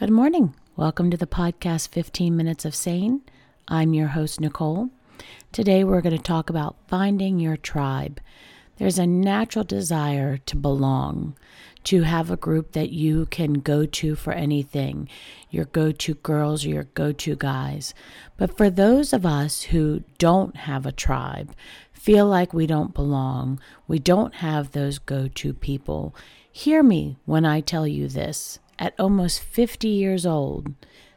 Good morning. Welcome to the podcast 15 Minutes of Sane. I'm your host, Nicole. Today we're going to talk about finding your tribe. There's a natural desire to belong, to have a group that you can go to for anything, your go to girls or your go to guys. But for those of us who don't have a tribe, feel like we don't belong, we don't have those go to people, hear me when I tell you this at almost 50 years old,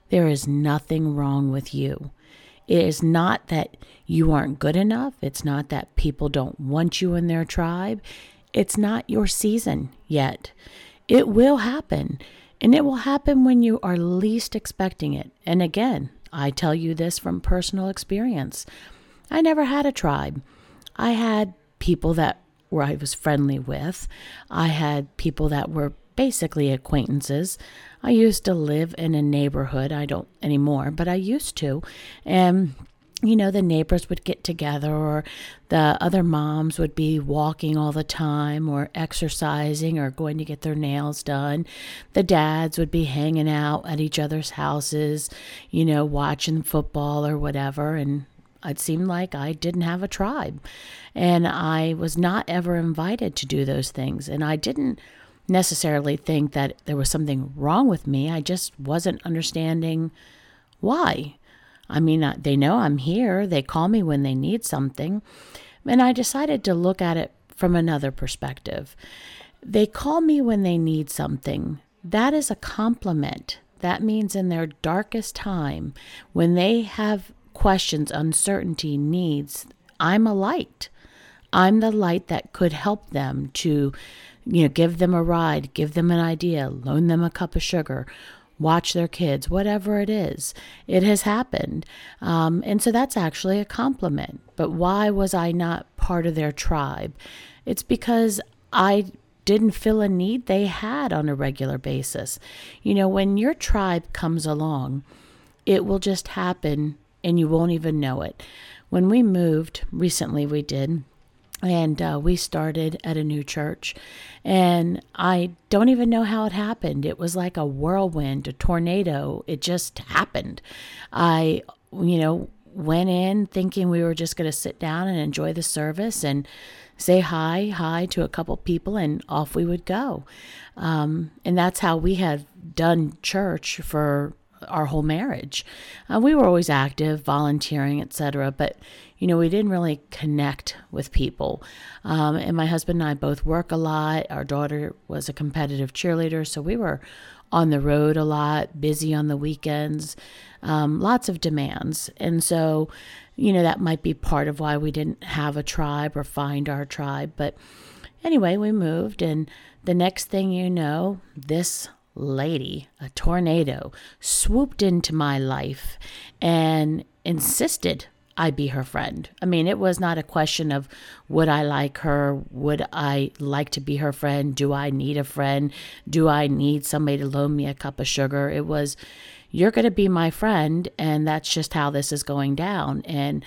there is nothing wrong with you. It is not that you aren't good enough. It's not that people don't want you in their tribe. It's not your season yet. It will happen, and it will happen when you are least expecting it. And again, I tell you this from personal experience. I never had a tribe. I had people that where I was friendly with. I had people that were basically acquaintances. I used to live in a neighborhood. I don't anymore, but I used to. And you know, the neighbors would get together, or the other moms would be walking all the time, or exercising, or going to get their nails done. The dads would be hanging out at each other's houses, you know, watching football or whatever. And it seemed like I didn't have a tribe. And I was not ever invited to do those things. And I didn't necessarily think that there was something wrong with me. I just wasn't understanding why. I mean, they know I'm here, they call me when they need something. And I decided to look at it from another perspective. They call me when they need something. That is a compliment. That means in their darkest time, when they have questions, uncertainty, needs, I'm a light. I'm the light that could help them to you know, give them a ride, give them an idea, loan them a cup of sugar, watch their kids, whatever it is. It has happened. Um, and so that's actually a compliment. But why was I not part of their tribe? It's because I didn't fill a need they had on a regular basis. You know, when your tribe comes along, it will just happen and you won't even know it. When we moved, recently we did, and uh, we started at a new church. And i don't even know how it happened. It was like a whirlwind a tornado. It just happened. I you know went in thinking we were just going to sit down and enjoy the service and say hi hi to a couple people and off we would go. Um, and that's how we had done church for our whole marriage. Uh, we were always active, volunteering, etc., but you know we didn't really connect with people. Um, and my husband and I both work a lot. Our daughter was a competitive cheerleader, so we were on the road a lot, busy on the weekends, um, lots of demands, and so you know that might be part of why we didn't have a tribe or find our tribe, but. Anyway, we moved, and the next thing you know, this lady, a tornado, swooped into my life and insisted I be her friend. I mean, it was not a question of would I like her? Would I like to be her friend? Do I need a friend? Do I need somebody to loan me a cup of sugar? It was, you're going to be my friend, and that's just how this is going down. And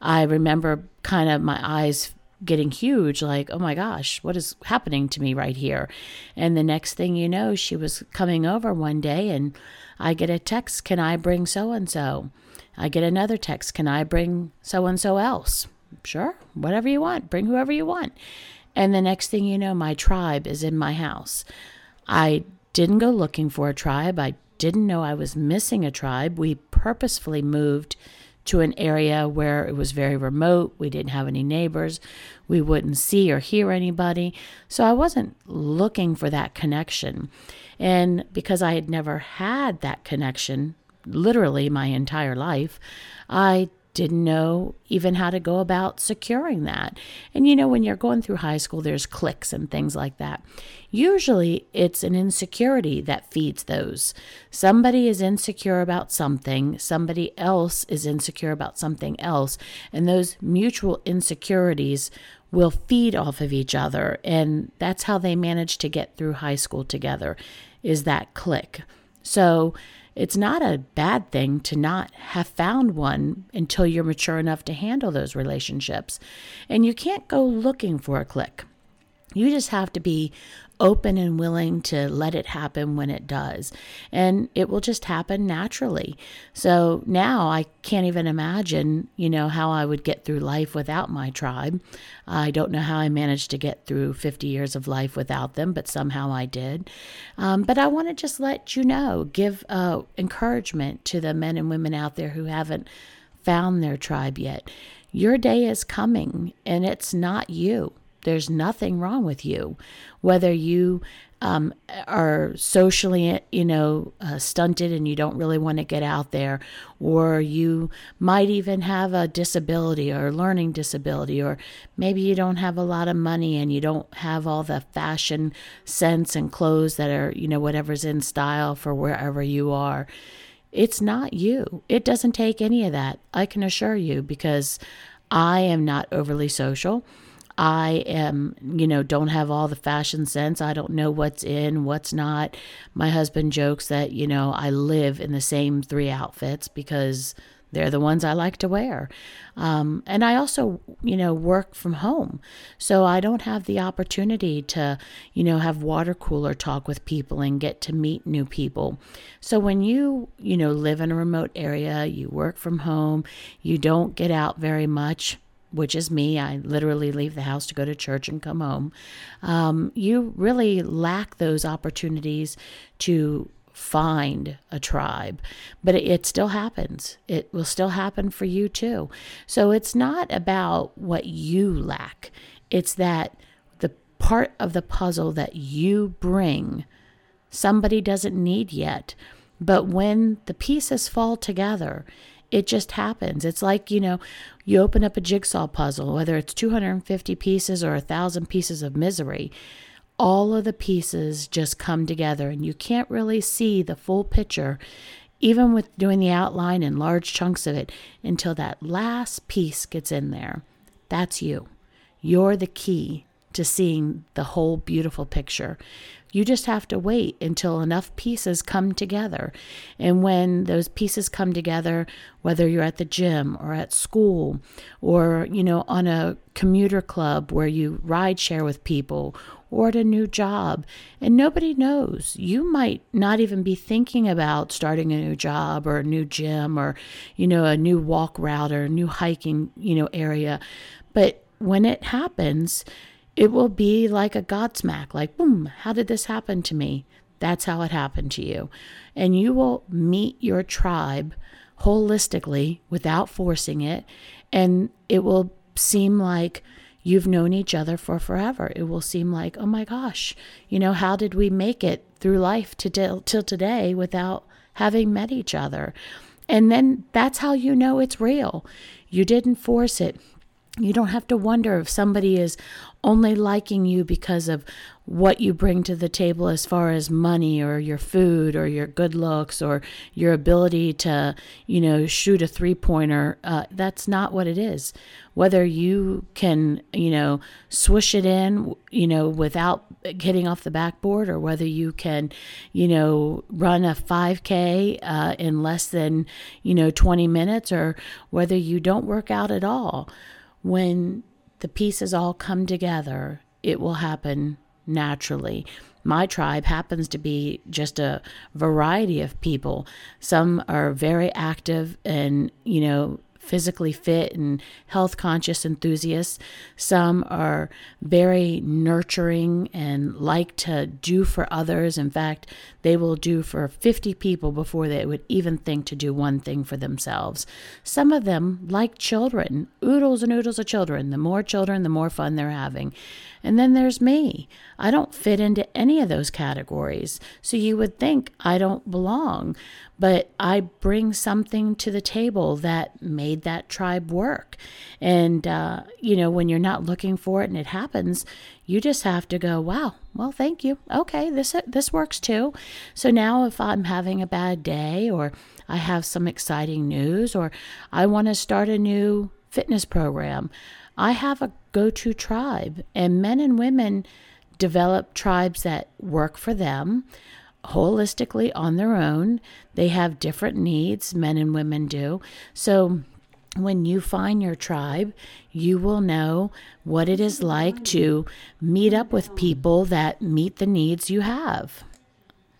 I remember kind of my eyes getting huge like oh my gosh what is happening to me right here? And the next thing you know she was coming over one day and i get a text can i bring so and so i get another text can i bring so and so else? Sure whatever you want bring whoever you want. And the next thing you know my tribe is in my house. I didn't go looking for a tribe. I didn't know i was missing a tribe. We purposefully moved to an area where it was very remote. We didn't have any neighbors. We wouldn't see or hear anybody. So I wasn't looking for that connection. And because I had never had that connection, literally my entire life, I didn't know even how to go about securing that. And you know, when you're going through high school, there's cliques and things like that. Usually it's an insecurity that feeds those. Somebody is insecure about something, somebody else is insecure about something else, and those mutual insecurities will feed off of each other. And that's how they manage to get through high school together, is that clique. So, it's not a bad thing to not have found one until you're mature enough to handle those relationships. And you can't go looking for a clique. You just have to be open and willing to let it happen when it does. And it will just happen naturally. So now I can't even imagine, you know, how I would get through life without my tribe. I don't know how I managed to get through 50 years of life without them, but somehow I did. Um, but I want to just let you know, give uh, encouragement to the men and women out there who haven't found their tribe yet. Your day is coming, and it's not you. There's nothing wrong with you. Whether you um, are socially, you know, uh, stunted and you don't really want to get out there, or you might even have a disability or learning disability, or maybe you don't have a lot of money and you don't have all the fashion sense and clothes that are, you know, whatever's in style for wherever you are. It's not you. It doesn't take any of that. I can assure you because I am not overly social. I am, you know, don't have all the fashion sense. I don't know what's in, what's not. My husband jokes that, you know, I live in the same three outfits because they're the ones I like to wear. Um, and I also, you know, work from home. So I don't have the opportunity to, you know, have water cooler talk with people and get to meet new people. So when you, you know, live in a remote area, you work from home, you don't get out very much which is me, I literally leave the house to go to church and come home, um, you really lack those opportunities to find a tribe. But it, it, still happens. It will still happen for you too. So it's not about what you lack, it's that the part of the puzzle that you bring, somebody doesn't need yet. But when the pieces fall together, it just happens. It's like, you know, you open up a jigsaw puzzle, whether it's 250 pieces or a thousand pieces of misery, all of the pieces just come together and you can't really see the full picture, even with doing the outline and large chunks of it, until that last piece gets in there. That's you. You're the key to seeing the whole beautiful picture. You just have to wait until enough pieces come together. And when those pieces come together, whether you're at the gym or at school or, you know, on a commuter club where you ride share with people or at a new job, and nobody knows. You might not even be thinking about starting a new job or a new gym or, you know, a new walk route or a new hiking, you know, area. But when it happens, it will be like a godsmack, like, boom, how did this happen to me? That's how it happened to you. And you will meet your tribe holistically without forcing it. And it will seem like you've known each other for forever. It will seem like, oh my gosh, you know, how did we make it through life to till, till today without having met each other? And then that's how you know it's real. You didn't force it. You don't have to wonder if somebody is only liking you because of what you bring to the table as far as money or your food or your good looks or your ability to, you know, shoot a three pointer. Uh, that's not what it is. Whether you can, you know, swish it in, you know, without getting off the backboard or whether you can, you know, run a 5K uh, in less than, you know, 20 minutes or whether you don't work out at all when the pieces all come together, it will happen naturally. My tribe happens to be just a variety of people. Some are very active and, you know, physically fit and health conscious enthusiasts. Some are very nurturing and like to do for others. In fact, they will do for 50 people before they would even think to do one thing for themselves. Some of them like children, oodles and oodles of children. The more children, the more fun they're having. And then there's me. I don't fit into any of those categories. So you would think I don't belong, but I bring something to the table that made that tribe work. And, uh, you know, when you're not looking for it and it happens, you just have to go, wow, well, thank you. Okay, this, this works too. So now if I'm having a bad day or I have some exciting news or I want to start a new fitness program, I have a go to tribe, and men and women develop tribes that work for them holistically on their own. They have different needs, men and women do. So when you find your tribe, you will know what it is like to meet up with people that meet the needs you have.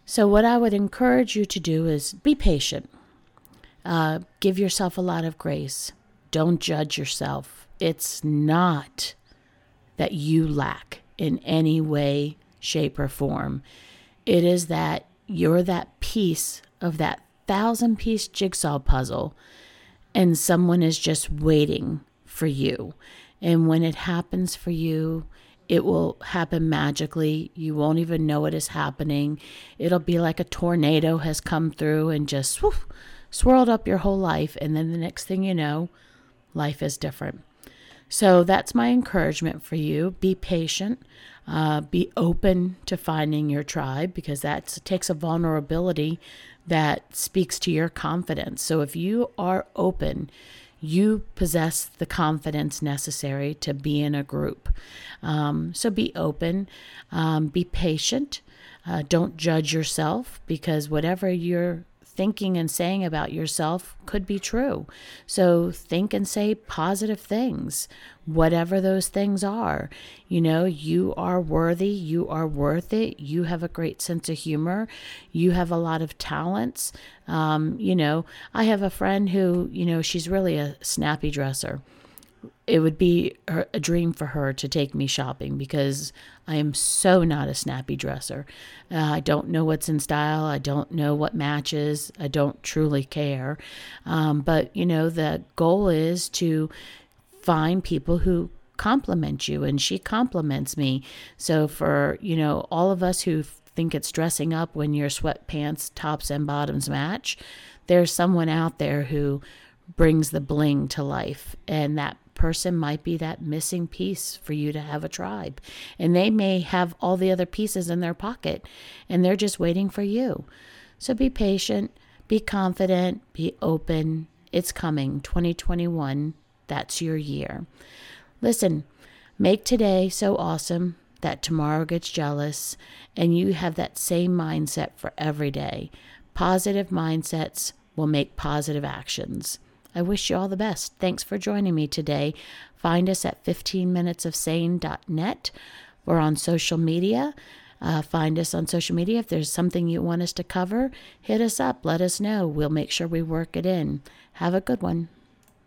So, what I would encourage you to do is be patient. Uh, give yourself a lot of grace. Don't judge yourself. It's not that you lack in any way, shape, or form. It is that you're that piece of that thousand piece jigsaw puzzle and someone is just waiting for you. And when it happens for you, it will happen magically. You won't even know it is happening. It'll be like a tornado has come through and just whoosh, swirled up your whole life. And then the next thing you know, life is different. So that's my encouragement for you. Be patient. Uh, be open to finding your tribe because that takes a vulnerability that speaks to your confidence. So if you are open, you possess the confidence necessary to be in a group. Um, so be open, um, be patient. Uh, don't judge yourself because whatever you're thinking and saying about yourself could be true. So think and say positive things, whatever those things are. You know, you are worthy, you are worth it, you have a great sense of humor, you have a lot of talents. Um, you know, I have a friend who, you know, she's really a snappy dresser it would be a dream for her to take me shopping because I am so not a snappy dresser. Uh, I don't know what's in style. I don't know what matches. I don't truly care. Um, but, you know, the goal is to find people who compliment you, and she compliments me. So, for, you know, all of us who think it's dressing up when your sweatpants, tops, and bottoms match, there's someone out there who brings the bling to life and that person might be that missing piece for you to have a tribe. And they may have all the other pieces in their pocket and they're just waiting for you. So be patient, be confident, be open. It's coming 2021. That's your year. Listen, make today so awesome that tomorrow gets jealous and you have that same mindset for every day. Positive mindsets will make positive actions. I wish you all the best. Thanks for joining me today. Find us at 15minutesofsane.net. We're on social media. Uh, find us on social media. If there's something you want us to cover, hit us up. Let us know. We'll make sure we work it in. Have a good one.